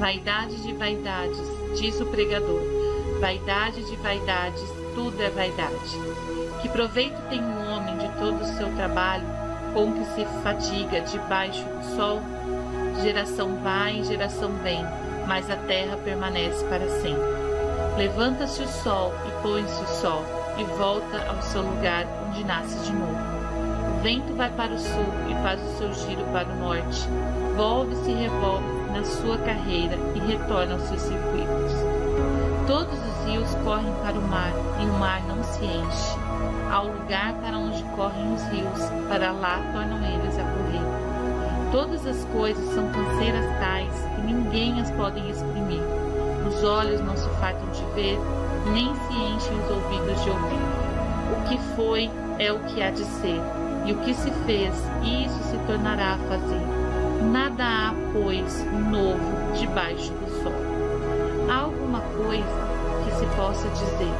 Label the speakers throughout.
Speaker 1: Vaidade de vaidades, diz o pregador. Vaidade de vaidades, tudo é vaidade. Que proveito tem um homem de todo o seu trabalho, com que se fadiga debaixo do sol? Geração vai e geração vem, mas a terra permanece para sempre. Levanta-se o sol e põe-se o sol, e volta ao seu lugar onde nasce de novo. O vento vai para o sul e faz o seu giro para o norte. Volve-se e revolve na sua carreira e retorna aos seus circuitos. Todos os rios correm para o mar e o mar não se enche. Há o lugar para onde correm os rios, para lá tornam eles a correr. Todas as coisas são canseiras tais que ninguém as podem exprimir. Os olhos não se fartam de ver, nem se enchem os ouvidos de ouvir. O que foi é o que há de ser, e o que se fez, isso se tornará a fazer. Nada há, pois, novo debaixo do sol. Há alguma coisa que se possa dizer: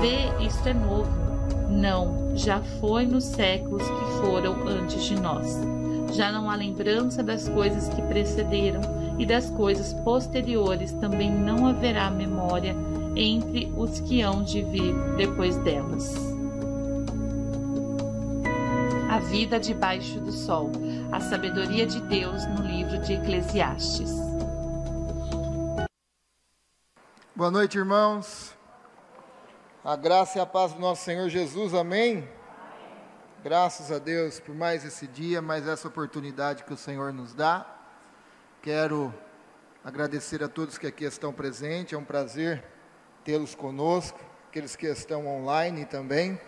Speaker 1: Vê, isto é novo. Não, já foi nos séculos que foram antes de nós. Já não há lembrança das coisas que precederam, e das coisas posteriores também não haverá memória entre os que hão de vir depois delas. A vida debaixo do sol, a sabedoria de Deus no livro de Eclesiastes.
Speaker 2: Boa noite, irmãos. A graça e a paz do nosso Senhor Jesus, amém? Graças a Deus por mais esse dia, mais essa oportunidade que o Senhor nos dá. Quero agradecer a todos que aqui estão presentes, é um prazer tê-los conosco, aqueles que estão online também.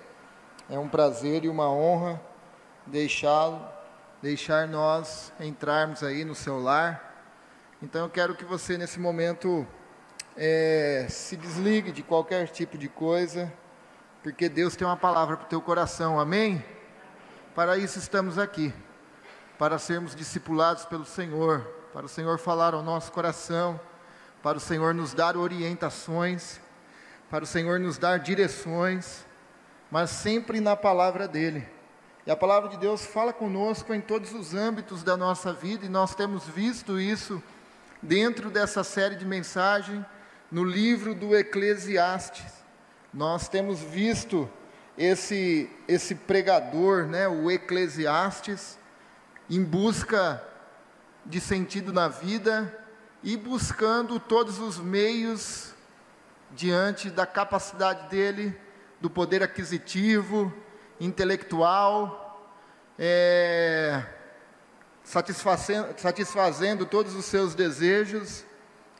Speaker 2: É um prazer e uma honra deixá-lo, deixar nós entrarmos aí no seu lar. Então eu quero que você nesse momento é, se desligue de qualquer tipo de coisa, porque Deus tem uma palavra para o teu coração, amém? Para isso estamos aqui, para sermos discipulados pelo Senhor, para o Senhor falar ao nosso coração, para o Senhor nos dar orientações, para o Senhor nos dar direções, mas sempre na palavra dEle. E a palavra de Deus fala conosco em todos os âmbitos da nossa vida, e nós temos visto isso dentro dessa série de mensagens no livro do Eclesiastes. Nós temos visto esse, esse pregador, né, o Eclesiastes, em busca de sentido na vida e buscando todos os meios diante da capacidade dele, do poder aquisitivo, intelectual, é, satisfazendo, satisfazendo todos os seus desejos,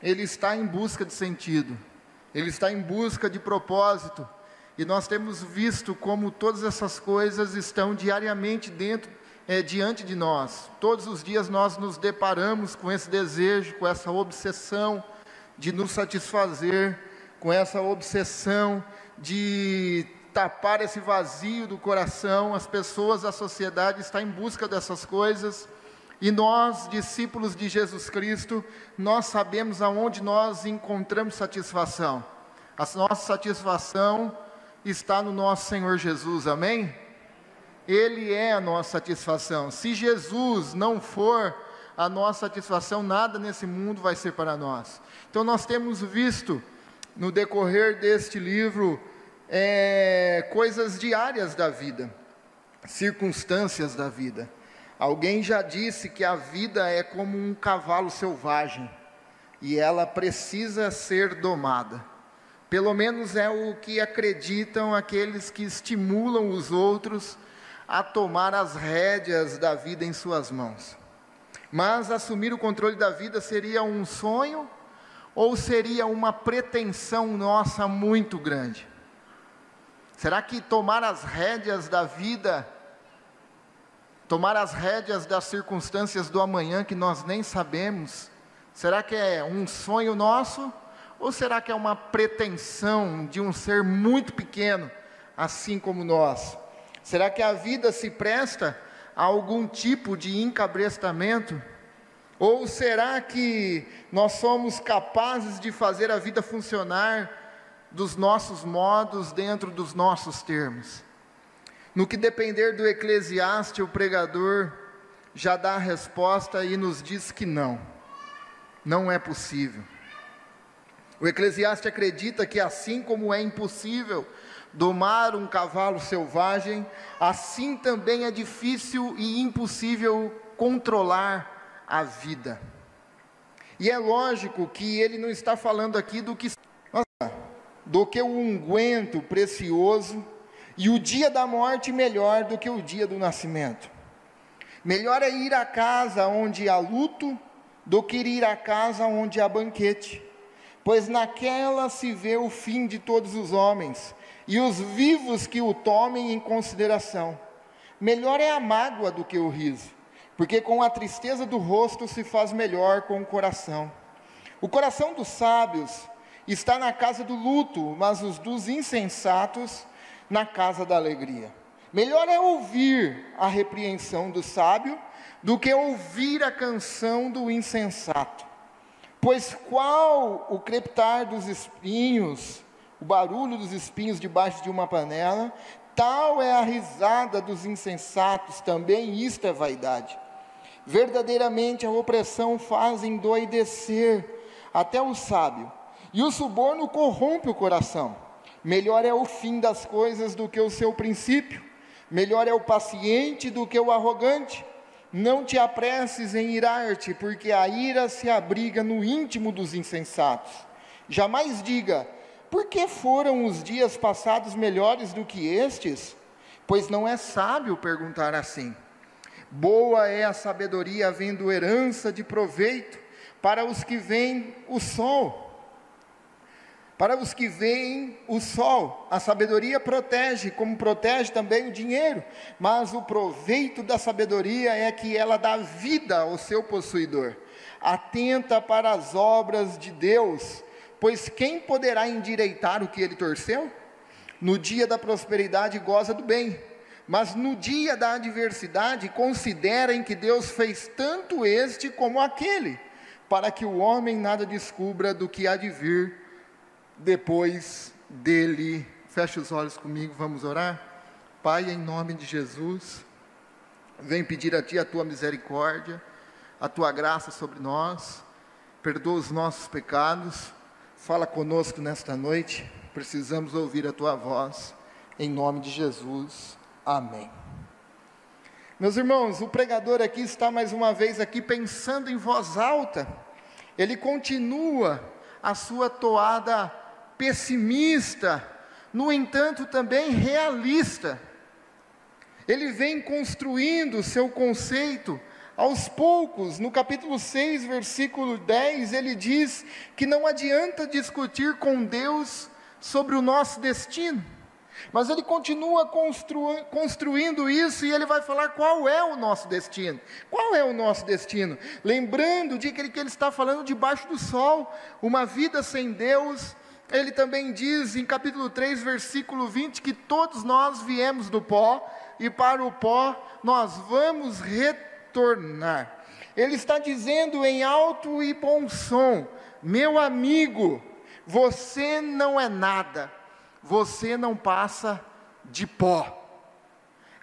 Speaker 2: ele está em busca de sentido, ele está em busca de propósito, e nós temos visto como todas essas coisas estão diariamente dentro, é, diante de nós. Todos os dias nós nos deparamos com esse desejo, com essa obsessão de nos satisfazer, com essa obsessão de tapar esse vazio do coração. As pessoas, a sociedade está em busca dessas coisas. E nós, discípulos de Jesus Cristo, nós sabemos aonde nós encontramos satisfação. A nossa satisfação está no nosso Senhor Jesus, amém? Ele é a nossa satisfação. Se Jesus não for a nossa satisfação, nada nesse mundo vai ser para nós. Então nós temos visto no decorrer deste livro é, coisas diárias da vida, circunstâncias da vida. Alguém já disse que a vida é como um cavalo selvagem e ela precisa ser domada. Pelo menos é o que acreditam aqueles que estimulam os outros a tomar as rédeas da vida em suas mãos. Mas assumir o controle da vida seria um sonho ou seria uma pretensão nossa muito grande? Será que tomar as rédeas da vida tomar as rédeas das circunstâncias do amanhã que nós nem sabemos, será que é um sonho nosso? Ou será que é uma pretensão de um ser muito pequeno, assim como nós? Será que a vida se presta a algum tipo de encabrestamento? Ou será que nós somos capazes de fazer a vida funcionar dos nossos modos, dentro dos nossos termos? No que depender do Eclesiastes, o pregador já dá a resposta e nos diz que não. não é possível. O Eclesiastes acredita que assim como é impossível domar um cavalo selvagem, assim também é difícil e impossível controlar a vida. E é lógico que ele não está falando aqui do que do que o unguento precioso e o dia da morte melhor do que o dia do nascimento. Melhor é ir à casa onde há luto do que ir à casa onde há banquete, pois naquela se vê o fim de todos os homens e os vivos que o tomem em consideração. Melhor é a mágoa do que o riso, porque com a tristeza do rosto se faz melhor com o coração. O coração dos sábios está na casa do luto, mas os dos insensatos na casa da alegria. Melhor é ouvir a repreensão do sábio do que ouvir a canção do insensato. Pois qual o crepitar dos espinhos, o barulho dos espinhos debaixo de uma panela, tal é a risada dos insensatos, também isto é vaidade. Verdadeiramente a opressão faz endoidecer até o sábio, e o suborno corrompe o coração. Melhor é o fim das coisas do que o seu princípio, melhor é o paciente do que o arrogante. Não te apresses em irar-te, porque a ira se abriga no íntimo dos insensatos. Jamais diga, por que foram os dias passados melhores do que estes? Pois não é sábio perguntar assim. Boa é a sabedoria, havendo herança de proveito para os que veem o sol para os que veem o sol, a sabedoria protege, como protege também o dinheiro, mas o proveito da sabedoria é que ela dá vida ao seu possuidor. Atenta para as obras de Deus, pois quem poderá endireitar o que ele torceu? No dia da prosperidade goza do bem, mas no dia da adversidade considerem que Deus fez tanto este como aquele, para que o homem nada descubra do que há de vir depois dele. Feche os olhos comigo, vamos orar. Pai, em nome de Jesus, vem pedir a Ti a Tua misericórdia, a Tua graça sobre nós, perdoa os nossos pecados, fala conosco nesta noite, precisamos ouvir a Tua voz, em nome de Jesus, amém. Meus irmãos, o pregador aqui está mais uma vez aqui pensando em voz alta, ele continua a sua toada pessimista, no entanto também realista. Ele vem construindo seu conceito aos poucos. No capítulo 6, versículo 10, ele diz que não adianta discutir com Deus sobre o nosso destino. Mas ele continua constru, construindo isso e ele vai falar qual é o nosso destino. Qual é o nosso destino? Lembrando de que ele, que ele está falando debaixo do sol, uma vida sem Deus, ele também diz em capítulo 3, versículo 20, que todos nós viemos do pó e para o pó nós vamos retornar. Ele está dizendo em alto e bom som: meu amigo, você não é nada, você não passa de pó.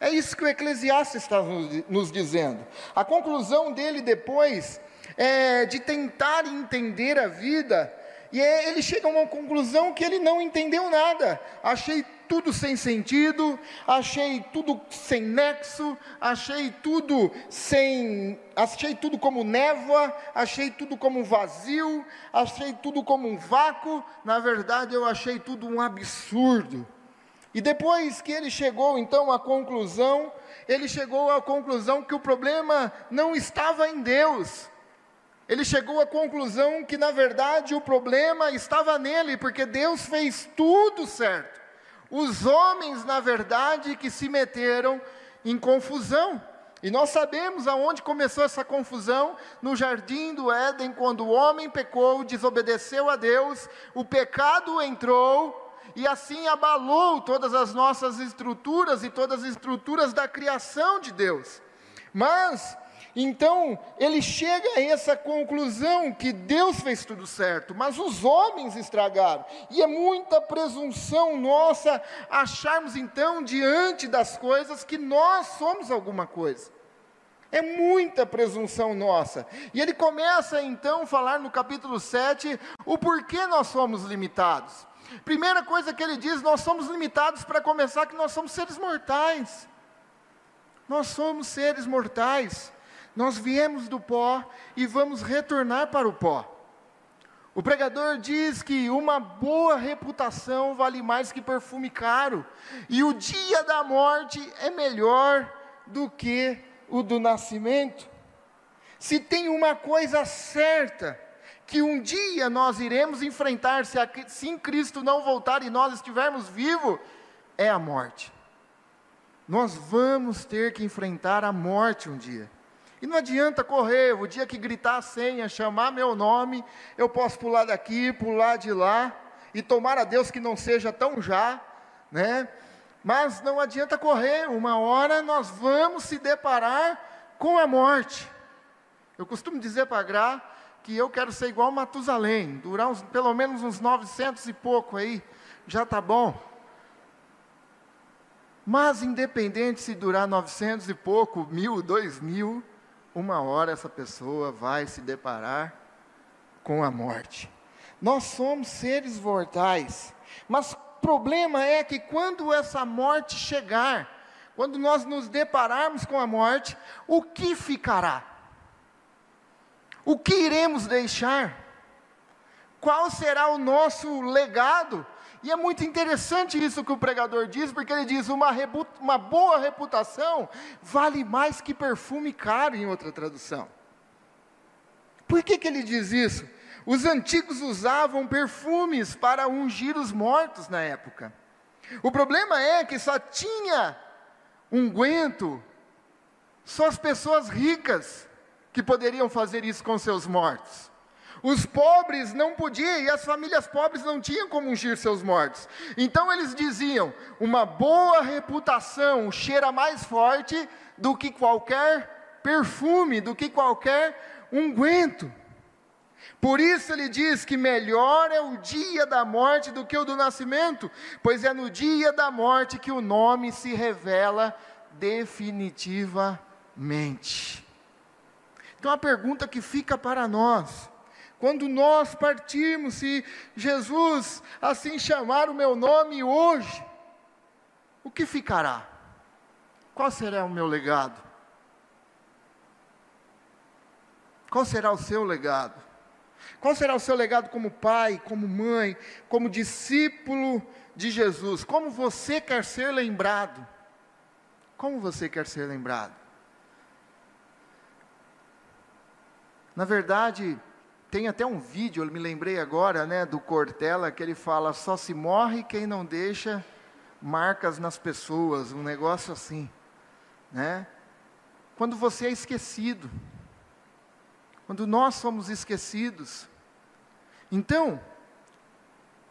Speaker 2: É isso que o Eclesiastes está nos dizendo. A conclusão dele depois é de tentar entender a vida e ele chega a uma conclusão que ele não entendeu nada. Achei tudo sem sentido, achei tudo sem nexo, achei tudo sem, achei tudo como névoa, achei tudo como vazio, achei tudo como um vácuo. Na verdade, eu achei tudo um absurdo. E depois que ele chegou então à conclusão, ele chegou à conclusão que o problema não estava em Deus, ele chegou à conclusão que, na verdade, o problema estava nele, porque Deus fez tudo certo. Os homens, na verdade, que se meteram em confusão. E nós sabemos aonde começou essa confusão, no jardim do Éden, quando o homem pecou, desobedeceu a Deus, o pecado entrou e assim abalou todas as nossas estruturas e todas as estruturas da criação de Deus. Mas então, ele chega a essa conclusão que Deus fez tudo certo, mas os homens estragaram. E é muita presunção nossa acharmos então diante das coisas que nós somos alguma coisa. É muita presunção nossa. E ele começa então a falar no capítulo 7 o porquê nós somos limitados. Primeira coisa que ele diz, nós somos limitados para começar que nós somos seres mortais. Nós somos seres mortais. Nós viemos do pó e vamos retornar para o pó. O pregador diz que uma boa reputação vale mais que perfume caro, e o dia da morte é melhor do que o do nascimento. Se tem uma coisa certa, que um dia nós iremos enfrentar, se, a, se em Cristo não voltar e nós estivermos vivos, é a morte. Nós vamos ter que enfrentar a morte um dia. E não adianta correr, o dia que gritar a senha, chamar meu nome, eu posso pular daqui, pular de lá, e tomar a Deus que não seja tão já, né? Mas não adianta correr, uma hora nós vamos se deparar com a morte. Eu costumo dizer para a Gra que eu quero ser igual Matusalém, durar uns, pelo menos uns 900 e pouco aí, já está bom. Mas independente se durar 900 e pouco, mil, dois mil, uma hora essa pessoa vai se deparar com a morte. Nós somos seres mortais, mas o problema é que quando essa morte chegar, quando nós nos depararmos com a morte, o que ficará? O que iremos deixar? Qual será o nosso legado? E é muito interessante isso que o pregador diz, porque ele diz: uma, uma boa reputação vale mais que perfume caro, em outra tradução. Por que, que ele diz isso? Os antigos usavam perfumes para ungir os mortos na época. O problema é que só tinha unguento, só as pessoas ricas que poderiam fazer isso com seus mortos. Os pobres não podiam, e as famílias pobres não tinham como ungir seus mortos. Então eles diziam: uma boa reputação cheira mais forte do que qualquer perfume, do que qualquer unguento. Por isso ele diz que melhor é o dia da morte do que o do nascimento, pois é no dia da morte que o nome se revela definitivamente. Então a pergunta que fica para nós, quando nós partirmos, se Jesus assim chamar o meu nome hoje, o que ficará? Qual será o meu legado? Qual será o seu legado? Qual será o seu legado como pai, como mãe, como discípulo de Jesus? Como você quer ser lembrado? Como você quer ser lembrado? Na verdade, tem até um vídeo, eu me lembrei agora, né, do Cortella, que ele fala: só se morre quem não deixa marcas nas pessoas, um negócio assim, né? Quando você é esquecido, quando nós somos esquecidos. Então,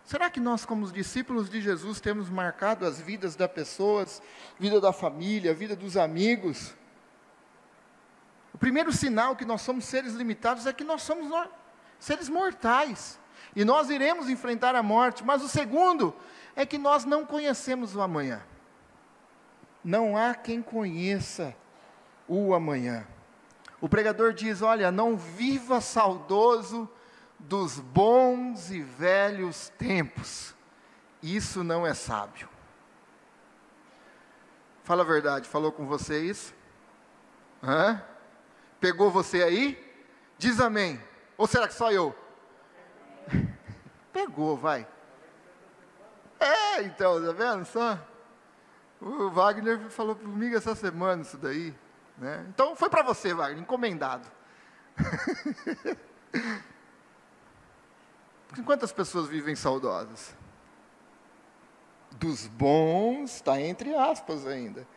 Speaker 2: será que nós, como discípulos de Jesus, temos marcado as vidas das pessoas, vida da família, vida dos amigos? O primeiro sinal que nós somos seres limitados é que nós somos seres mortais. E nós iremos enfrentar a morte. Mas o segundo é que nós não conhecemos o amanhã. Não há quem conheça o amanhã. O pregador diz: Olha, não viva saudoso dos bons e velhos tempos. Isso não é sábio. Fala a verdade, falou com você isso? Hã? Pegou você aí? Diz amém. Ou será que só eu? Pegou, vai. É, então, tá vendo só? O Wagner falou comigo essa semana isso daí. Né? Então foi para você, Wagner, encomendado. Quantas pessoas vivem saudosas? Dos bons, está entre aspas ainda.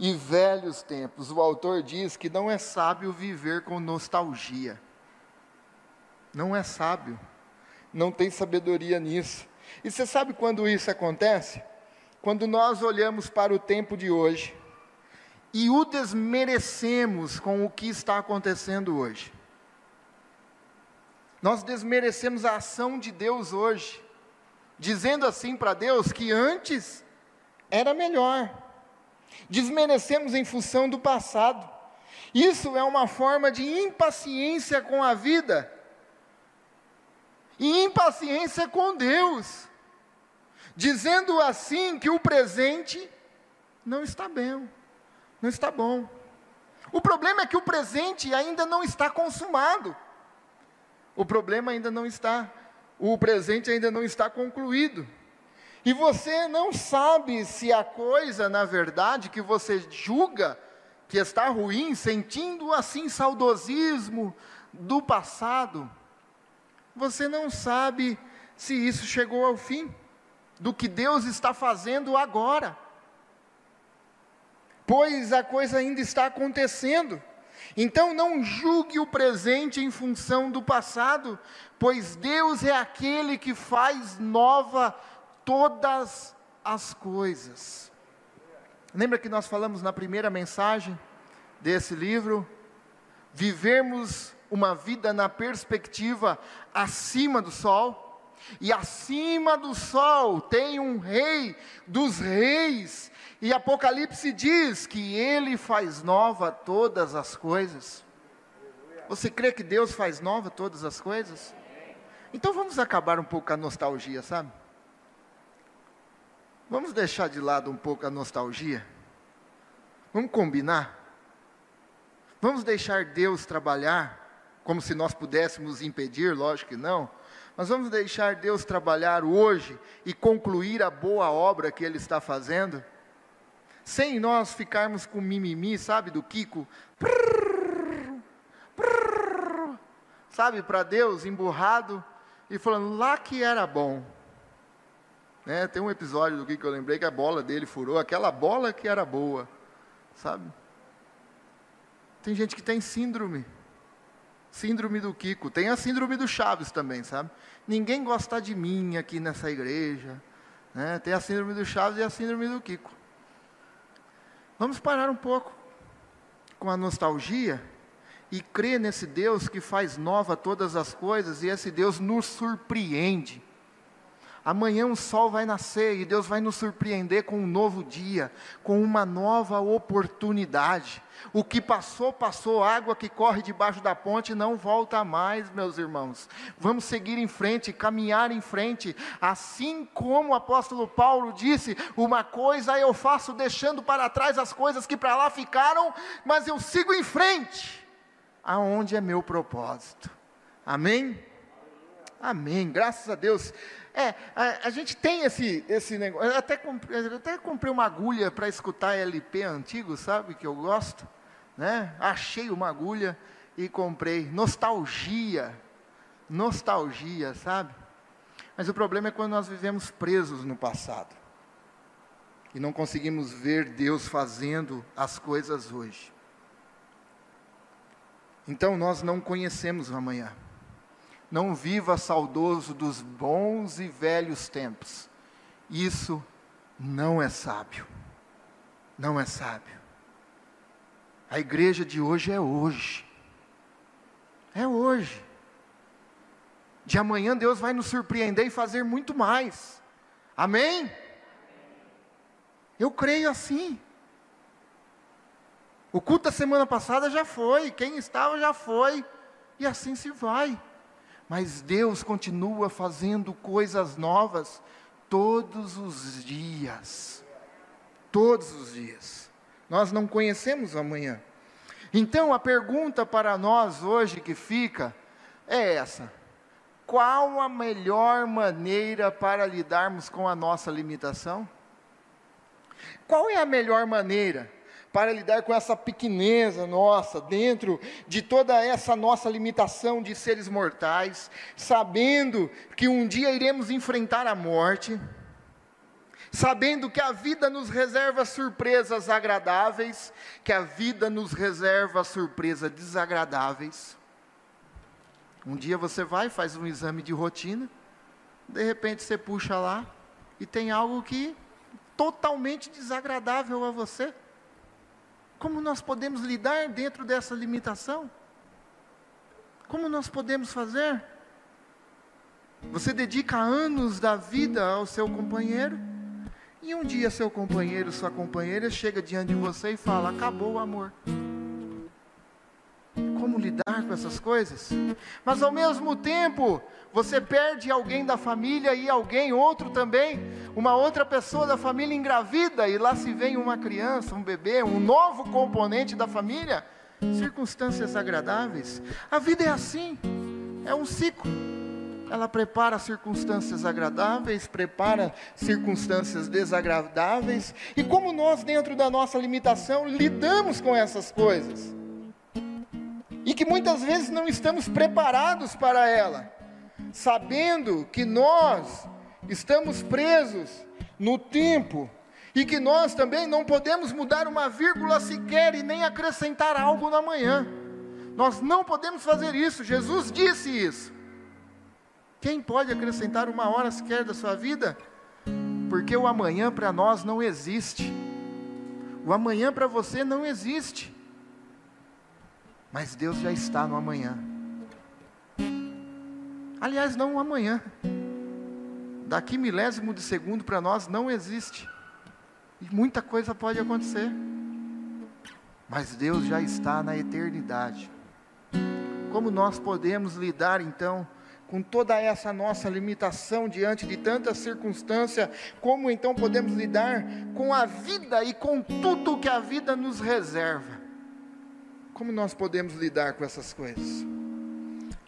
Speaker 2: E velhos tempos. O autor diz que não é sábio viver com nostalgia. Não é sábio. Não tem sabedoria nisso. E você sabe quando isso acontece? Quando nós olhamos para o tempo de hoje e o desmerecemos com o que está acontecendo hoje. Nós desmerecemos a ação de Deus hoje, dizendo assim para Deus que antes era melhor. Desmerecemos em função do passado. Isso é uma forma de impaciência com a vida e impaciência com Deus, dizendo assim que o presente não está bem, não está bom. O problema é que o presente ainda não está consumado. O problema ainda não está, o presente ainda não está concluído. E você não sabe se a coisa, na verdade, que você julga que está ruim, sentindo assim saudosismo do passado, você não sabe se isso chegou ao fim, do que Deus está fazendo agora. Pois a coisa ainda está acontecendo. Então não julgue o presente em função do passado, pois Deus é aquele que faz nova todas as coisas. Lembra que nós falamos na primeira mensagem desse livro? Vivermos uma vida na perspectiva acima do sol. E acima do sol tem um rei dos reis. E Apocalipse diz que ele faz nova todas as coisas. Você crê que Deus faz nova todas as coisas? Então vamos acabar um pouco a nostalgia, sabe? Vamos deixar de lado um pouco a nostalgia? Vamos combinar? Vamos deixar Deus trabalhar como se nós pudéssemos impedir, lógico que não. Mas vamos deixar Deus trabalhar hoje e concluir a boa obra que Ele está fazendo, sem nós ficarmos com mimimi, sabe, do Kiko, prrr, prrr, sabe, para Deus, emburrado e falando lá que era bom. Né? Tem um episódio do que eu lembrei que a bola dele furou, aquela bola que era boa, sabe? Tem gente que tem síndrome. Síndrome do Kiko. Tem a síndrome do Chaves também, sabe? Ninguém gosta de mim aqui nessa igreja. Né? Tem a síndrome do Chaves e a síndrome do Kiko. Vamos parar um pouco com a nostalgia e crer nesse Deus que faz nova todas as coisas e esse Deus nos surpreende. Amanhã o sol vai nascer e Deus vai nos surpreender com um novo dia, com uma nova oportunidade. O que passou, passou, água que corre debaixo da ponte não volta mais, meus irmãos. Vamos seguir em frente, caminhar em frente, assim como o apóstolo Paulo disse: uma coisa eu faço deixando para trás as coisas que para lá ficaram, mas eu sigo em frente, aonde é meu propósito. Amém? Amém, graças a Deus. É, a, a, gente tem esse, esse negócio. Eu até comprei, até comprei uma agulha para escutar LP antigo, sabe? Que eu gosto. Né? Achei uma agulha e comprei. Nostalgia. Nostalgia, sabe? Mas o problema é quando nós vivemos presos no passado. E não conseguimos ver Deus fazendo as coisas hoje. Então nós não conhecemos o amanhã. Não viva saudoso dos bons e velhos tempos. Isso não é sábio. Não é sábio. A igreja de hoje é hoje. É hoje. De amanhã Deus vai nos surpreender e fazer muito mais. Amém? Eu creio assim. O culto da semana passada já foi, quem estava já foi, e assim se vai. Mas Deus continua fazendo coisas novas todos os dias. Todos os dias. Nós não conhecemos amanhã. Então a pergunta para nós hoje que fica é essa: qual a melhor maneira para lidarmos com a nossa limitação? Qual é a melhor maneira? Para lidar com essa pequeneza nossa, dentro de toda essa nossa limitação de seres mortais, sabendo que um dia iremos enfrentar a morte, sabendo que a vida nos reserva surpresas agradáveis, que a vida nos reserva surpresas desagradáveis. Um dia você vai, faz um exame de rotina, de repente você puxa lá e tem algo que totalmente desagradável a você. Como nós podemos lidar dentro dessa limitação? Como nós podemos fazer? Você dedica anos da vida ao seu companheiro, e um dia seu companheiro, sua companheira chega diante de você e fala: Acabou o amor. Como lidar com essas coisas. Mas ao mesmo tempo, você perde alguém da família e alguém outro também, uma outra pessoa da família engravida e lá se vem uma criança, um bebê, um novo componente da família. Circunstâncias agradáveis. A vida é assim, é um ciclo. Ela prepara circunstâncias agradáveis, prepara circunstâncias desagradáveis, e como nós, dentro da nossa limitação, lidamos com essas coisas, e que muitas vezes não estamos preparados para ela sabendo que nós estamos presos no tempo e que nós também não podemos mudar uma vírgula sequer e nem acrescentar algo na manhã. Nós não podemos fazer isso, Jesus disse isso. Quem pode acrescentar uma hora sequer da sua vida? Porque o amanhã para nós não existe. O amanhã para você não existe. Mas Deus já está no amanhã. Aliás, não amanhã. Daqui milésimo de segundo para nós não existe. E muita coisa pode acontecer. Mas Deus já está na eternidade. Como nós podemos lidar então com toda essa nossa limitação diante de tanta circunstância? Como então podemos lidar com a vida e com tudo que a vida nos reserva? Como nós podemos lidar com essas coisas?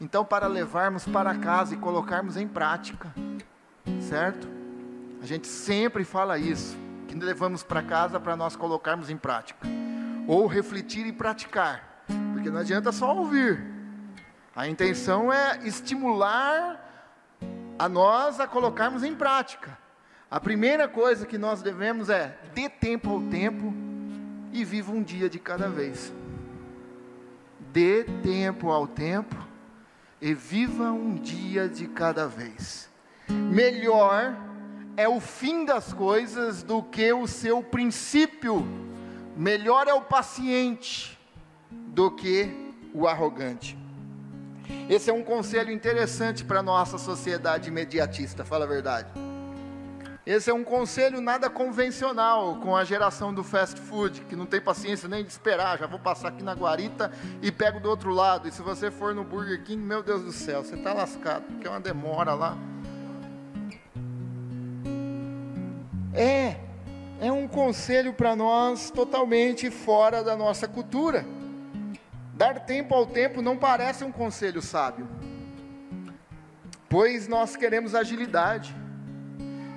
Speaker 2: Então, para levarmos para casa e colocarmos em prática, certo? A gente sempre fala isso, que levamos para casa para nós colocarmos em prática, ou refletir e praticar, porque não adianta só ouvir. A intenção é estimular a nós a colocarmos em prática. A primeira coisa que nós devemos é dê tempo ao tempo e viva um dia de cada vez. Dê tempo ao tempo e viva um dia de cada vez. Melhor é o fim das coisas do que o seu princípio. Melhor é o paciente do que o arrogante. Esse é um conselho interessante para a nossa sociedade imediatista, fala a verdade. Esse é um conselho nada convencional com a geração do fast food, que não tem paciência nem de esperar, já vou passar aqui na guarita e pego do outro lado. E se você for no Burger King, meu Deus do céu, você está lascado, porque é uma demora lá. É, é um conselho para nós totalmente fora da nossa cultura. Dar tempo ao tempo não parece um conselho sábio, pois nós queremos agilidade.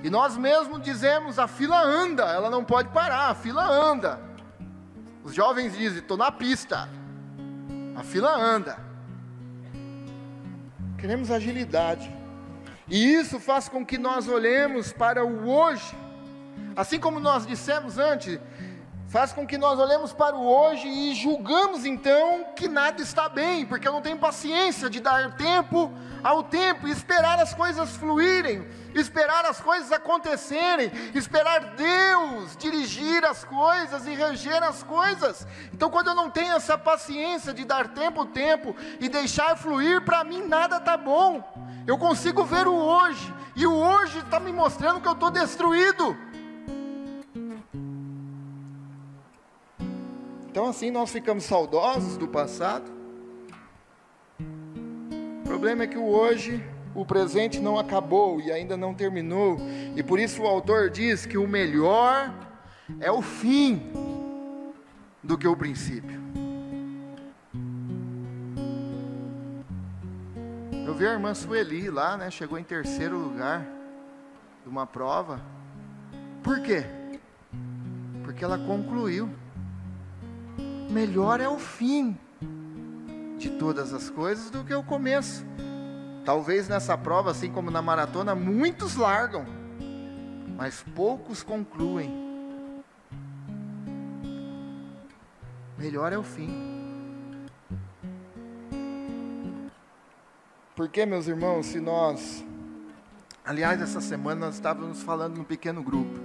Speaker 2: E nós mesmos dizemos: a fila anda, ela não pode parar, a fila anda. Os jovens dizem: estou na pista, a fila anda. Queremos agilidade, e isso faz com que nós olhemos para o hoje, assim como nós dissemos antes, faz com que nós olhemos para o hoje e julgamos então que nada está bem, porque eu não tenho paciência de dar tempo ao tempo, esperar as coisas fluírem, esperar as coisas acontecerem, esperar Deus dirigir as coisas e reger as coisas. Então, quando eu não tenho essa paciência de dar tempo ao tempo e deixar fluir, para mim nada está bom. Eu consigo ver o hoje, e o hoje está me mostrando que eu estou destruído. Então assim nós ficamos saudosos do passado. O problema é que o hoje, o presente não acabou e ainda não terminou, e por isso o autor diz que o melhor é o fim do que o princípio. Eu vi a irmã Sueli lá, né? Chegou em terceiro lugar de uma prova. Por quê? Porque ela concluiu melhor é o fim de todas as coisas do que o começo. Talvez nessa prova, assim como na maratona, muitos largam, mas poucos concluem. Melhor é o fim. Porque, meus irmãos, se nós. Aliás, essa semana nós estávamos falando num pequeno grupo.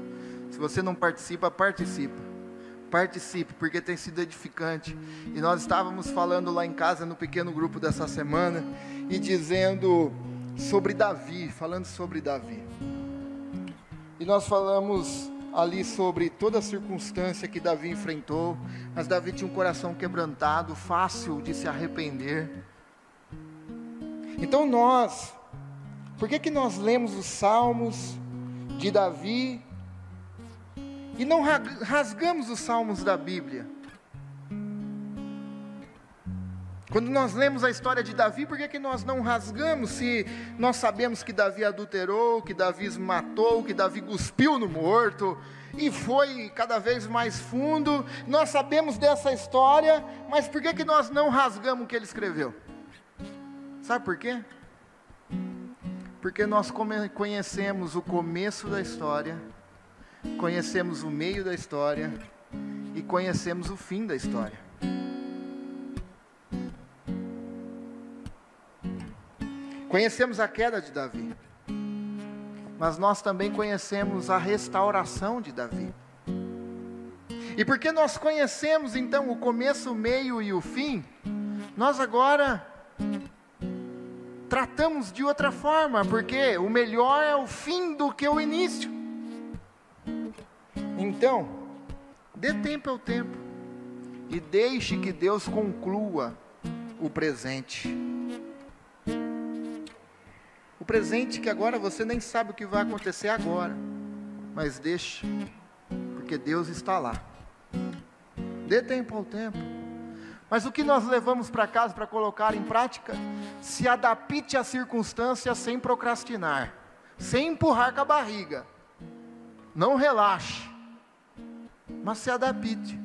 Speaker 2: Se você não participa, participa participe, porque tem sido edificante. E nós estávamos falando lá em casa, no pequeno grupo dessa semana, e dizendo sobre Davi, falando sobre Davi. E nós falamos ali sobre toda a circunstância que Davi enfrentou, mas Davi tinha um coração quebrantado, fácil de se arrepender. Então nós, por que que nós lemos os salmos de Davi e não rasgamos os salmos da Bíblia? Quando nós lemos a história de Davi, por que, que nós não rasgamos se nós sabemos que Davi adulterou, que Davi matou, que Davi cuspiu no morto e foi cada vez mais fundo? Nós sabemos dessa história, mas por que, que nós não rasgamos o que ele escreveu? Sabe por quê? Porque nós conhecemos o começo da história, conhecemos o meio da história e conhecemos o fim da história. Conhecemos a queda de Davi, mas nós também conhecemos a restauração de Davi. E porque nós conhecemos então o começo, o meio e o fim, nós agora tratamos de outra forma, porque o melhor é o fim do que o início. Então, dê tempo ao tempo e deixe que Deus conclua o presente presente que agora você nem sabe o que vai acontecer agora, mas deixe, porque Deus está lá. Dê tempo ao tempo. Mas o que nós levamos para casa para colocar em prática? Se adapte às circunstâncias sem procrastinar, sem empurrar com a barriga. Não relaxe, mas se adapte.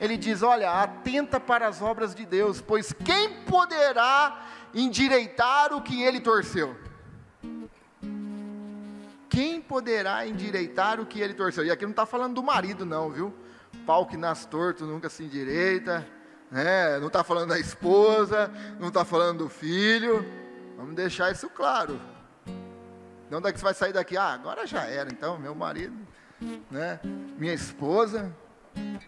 Speaker 2: Ele diz: Olha, atenta para as obras de Deus, pois quem poderá endireitar o que ele torceu? quem poderá endireitar o que ele torceu? E aqui não está falando do marido, não, viu? Pau que nasce torto nunca se endireita, né? não está falando da esposa, não está falando do filho. Vamos deixar isso claro. Não daqui você vai sair daqui, ah, agora já era, então, meu marido, né? Minha esposa.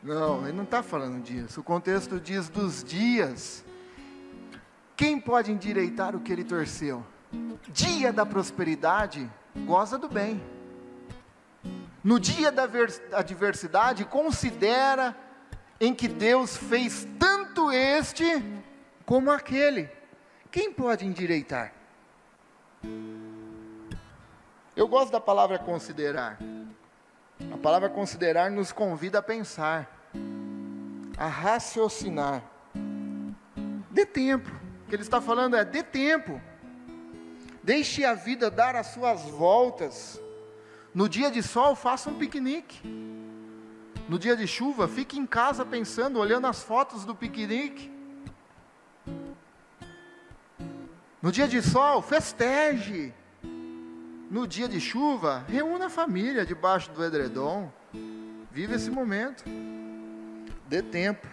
Speaker 2: Não, ele não está falando disso. O contexto diz dos dias. Quem pode endireitar o que ele torceu? Dia da prosperidade goza do bem. No dia da adversidade, considera em que Deus fez tanto este como aquele. Quem pode endireitar? Eu gosto da palavra considerar. A palavra considerar nos convida a pensar, a raciocinar. Dê tempo. O que ele está falando é dê tempo. Deixe a vida dar as suas voltas. No dia de sol, faça um piquenique. No dia de chuva, fique em casa pensando, olhando as fotos do piquenique. No dia de sol, festeje. No dia de chuva, reúna a família debaixo do edredom. Vive esse momento. Dê tempo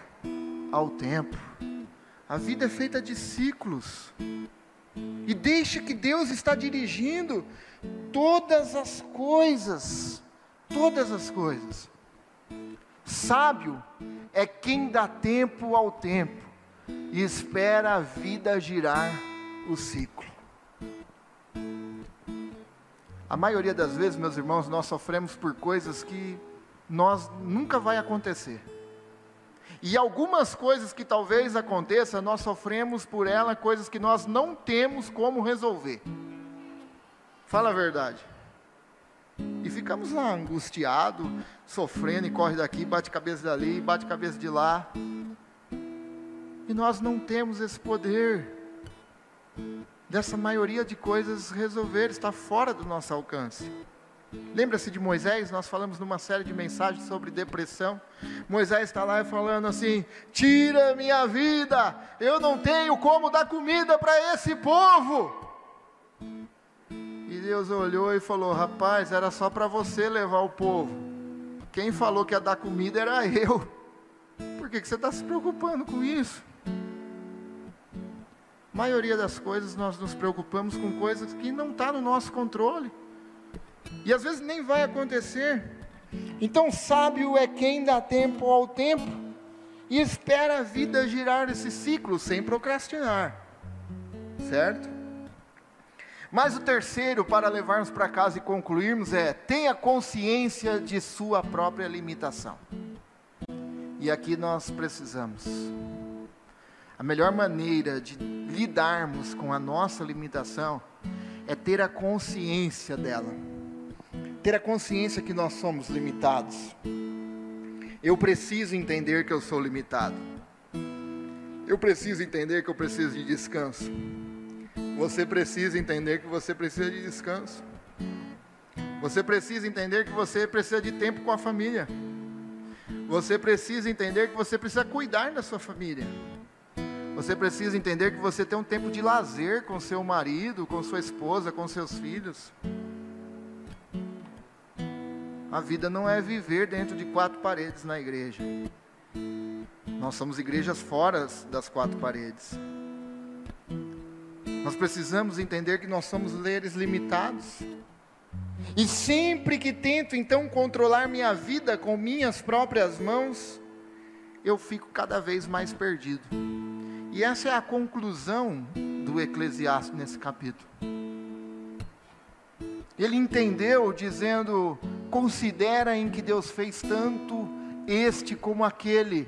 Speaker 2: ao tempo. A vida é feita de ciclos. E deixe que Deus está dirigindo todas as coisas. Todas as coisas. Sábio é quem dá tempo ao tempo e espera a vida girar o ciclo. A maioria das vezes, meus irmãos, nós sofremos por coisas que nós nunca vai acontecer. E algumas coisas que talvez aconteçam, nós sofremos por ela, coisas que nós não temos como resolver. Fala a verdade. E ficamos lá angustiados, sofrendo, e corre daqui, bate cabeça dali, bate cabeça de lá. E nós não temos esse poder dessa maioria de coisas resolver, está fora do nosso alcance. Lembra-se de Moisés? Nós falamos numa série de mensagens sobre depressão. Moisés está lá falando assim: tira minha vida, eu não tenho como dar comida para esse povo. E Deus olhou e falou: rapaz, era só para você levar o povo. Quem falou que ia dar comida era eu. Por que, que você está se preocupando com isso? Maioria das coisas nós nos preocupamos com coisas que não está no nosso controle. E às vezes nem vai acontecer. Então, sábio é quem dá tempo ao tempo e espera a vida girar esse ciclo sem procrastinar. Certo? Mas o terceiro, para levarmos para casa e concluirmos, é: tenha consciência de sua própria limitação. E aqui nós precisamos. A melhor maneira de lidarmos com a nossa limitação é ter a consciência dela. Ter a consciência que nós somos limitados. Eu preciso entender que eu sou limitado. Eu preciso entender que eu preciso de descanso. Você precisa entender que você precisa de descanso. Você precisa entender que você precisa de tempo com a família. Você precisa entender que você precisa cuidar da sua família. Você precisa entender que você tem um tempo de lazer com seu marido, com sua esposa, com seus filhos. A vida não é viver dentro de quatro paredes na igreja. Nós somos igrejas fora das quatro paredes. Nós precisamos entender que nós somos seres limitados. E sempre que tento então controlar minha vida com minhas próprias mãos, eu fico cada vez mais perdido. E essa é a conclusão do Eclesiastes nesse capítulo. Ele entendeu dizendo: considera em que Deus fez tanto este como aquele,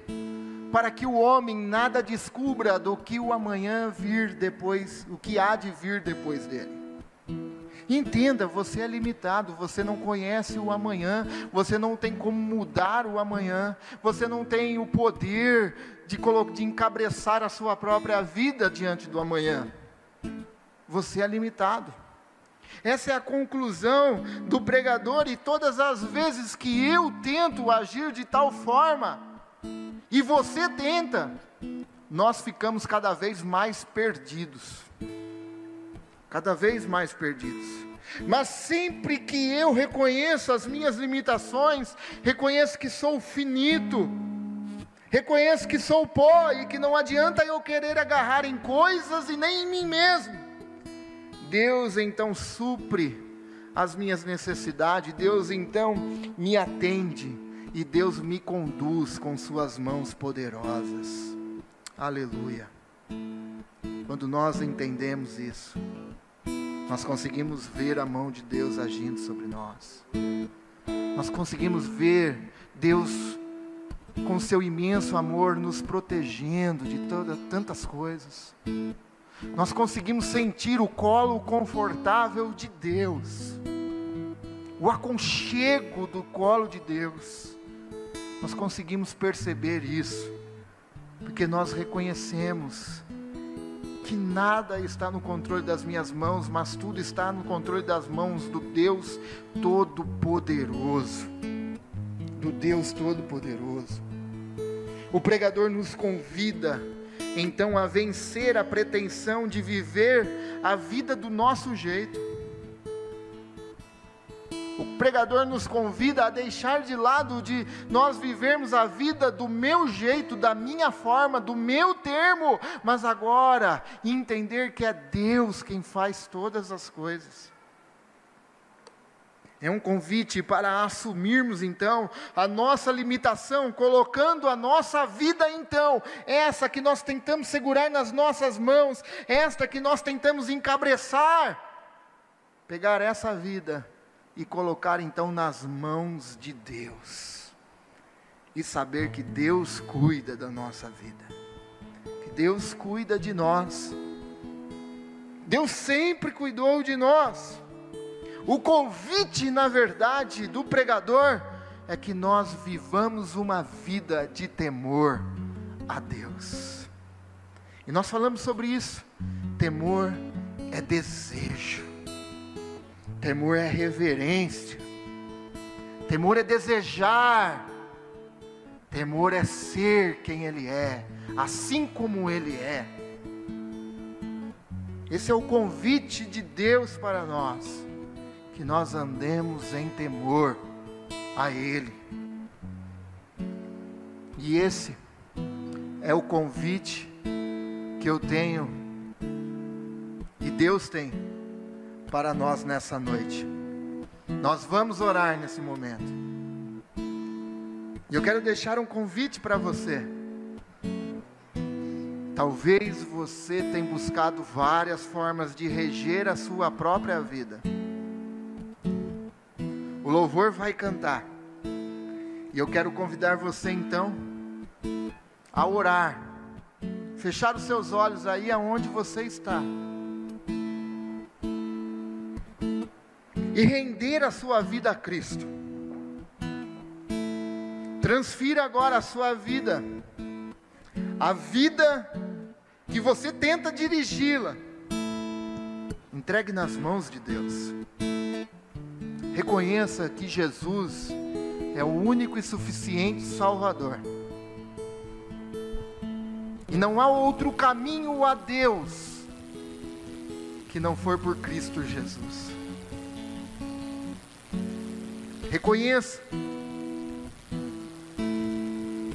Speaker 2: para que o homem nada descubra do que o amanhã vir depois, o que há de vir depois dele. Entenda, você é limitado, você não conhece o amanhã, você não tem como mudar o amanhã, você não tem o poder de, de encabreçar a sua própria vida diante do amanhã. Você é limitado. Essa é a conclusão do pregador, e todas as vezes que eu tento agir de tal forma, e você tenta, nós ficamos cada vez mais perdidos cada vez mais perdidos. Mas sempre que eu reconheço as minhas limitações, reconheço que sou finito, reconheço que sou pó e que não adianta eu querer agarrar em coisas e nem em mim mesmo. Deus então supre as minhas necessidades, Deus então me atende e Deus me conduz com Suas mãos poderosas. Aleluia. Quando nós entendemos isso, nós conseguimos ver a mão de Deus agindo sobre nós. Nós conseguimos ver Deus com seu imenso amor nos protegendo de todas tantas coisas. Nós conseguimos sentir o colo confortável de Deus. O aconchego do colo de Deus. Nós conseguimos perceber isso, porque nós reconhecemos que nada está no controle das minhas mãos, mas tudo está no controle das mãos do Deus Todo-Poderoso. Do Deus Todo-Poderoso. O pregador nos convida então a vencer a pretensão de viver a vida do nosso jeito o pregador nos convida a deixar de lado de nós vivermos a vida do meu jeito, da minha forma, do meu termo, mas agora entender que é Deus quem faz todas as coisas. É um convite para assumirmos então a nossa limitação, colocando a nossa vida então, essa que nós tentamos segurar nas nossas mãos, esta que nós tentamos encabreçar, pegar essa vida e colocar então nas mãos de Deus. E saber que Deus cuida da nossa vida. Que Deus cuida de nós. Deus sempre cuidou de nós. O convite, na verdade, do pregador é que nós vivamos uma vida de temor a Deus. E nós falamos sobre isso. Temor é desejo. Temor é reverência. Temor é desejar. Temor é ser quem Ele é, assim como Ele é. Esse é o convite de Deus para nós, que nós andemos em temor a Ele. E esse é o convite que eu tenho, e Deus tem para nós nessa noite. Nós vamos orar nesse momento. E eu quero deixar um convite para você. Talvez você tenha buscado várias formas de reger a sua própria vida. O louvor vai cantar. E eu quero convidar você então a orar. Fechar os seus olhos aí aonde você está. E render a sua vida a Cristo. Transfira agora a sua vida. A vida que você tenta dirigi-la. Entregue nas mãos de Deus. Reconheça que Jesus é o único e suficiente Salvador. E não há outro caminho a Deus que não for por Cristo Jesus. Reconheça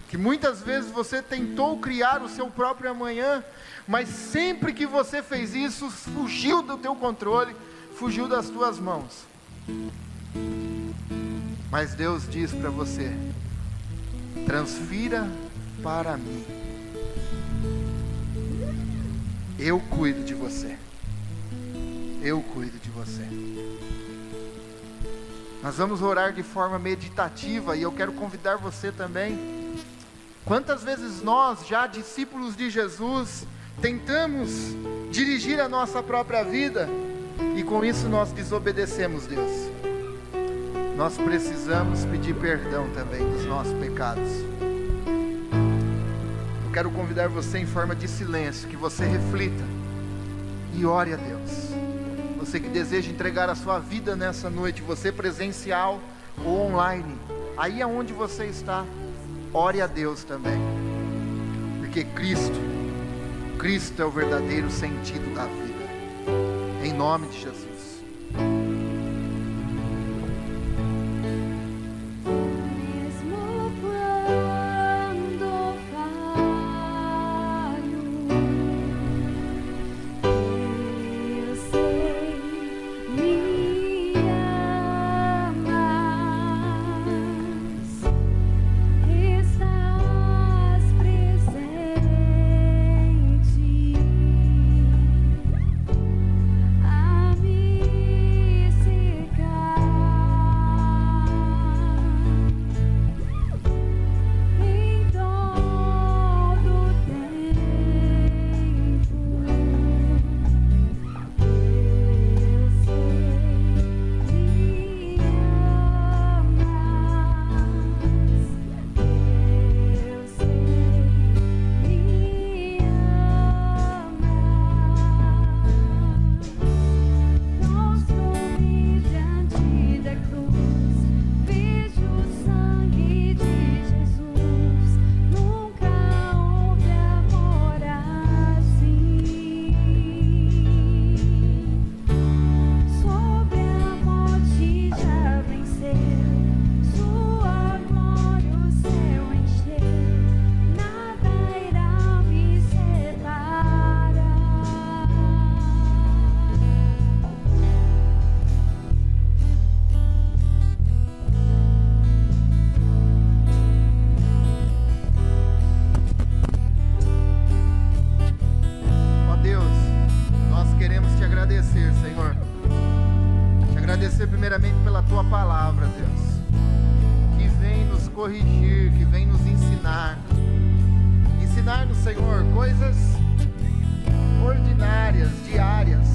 Speaker 2: que muitas vezes você tentou criar o seu próprio amanhã, mas sempre que você fez isso, fugiu do teu controle, fugiu das tuas mãos. Mas Deus diz para você: transfira para mim. Eu cuido de você. Eu cuido de você. Nós vamos orar de forma meditativa e eu quero convidar você também. Quantas vezes nós, já discípulos de Jesus, tentamos dirigir a nossa própria vida e com isso nós desobedecemos Deus. Nós precisamos pedir perdão também dos nossos pecados. Eu quero convidar você em forma de silêncio, que você reflita e ore a Deus. Você que deseja entregar a sua vida nessa noite, você presencial ou online, aí aonde você está, ore a Deus também. Porque Cristo Cristo é o verdadeiro sentido da vida. Em nome de Jesus. corrigir, que vem nos ensinar. Ensinar no Senhor coisas ordinárias, diárias,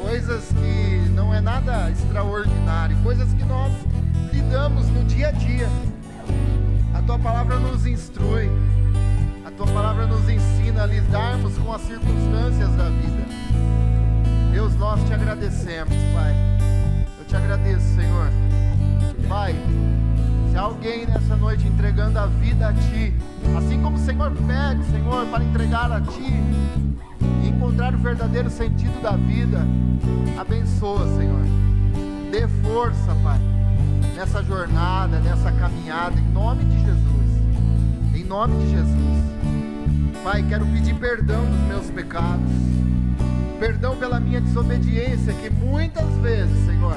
Speaker 2: coisas que não é nada extraordinário, coisas que nós lidamos no dia a dia. A tua palavra nos instrui, a tua palavra nos ensina a lidarmos com as circunstâncias da vida. Deus, nós te agradecemos, Pai. Eu te agradeço, Senhor. Pai, Alguém nessa noite entregando a vida a Ti, assim como o Senhor pede, Senhor, para entregar a Ti e encontrar o verdadeiro sentido da vida, abençoa, Senhor. Dê força, Pai, nessa jornada, nessa caminhada, em nome de Jesus. Em nome de Jesus. Pai, quero pedir perdão dos meus pecados. Perdão pela minha desobediência, que muitas vezes, Senhor,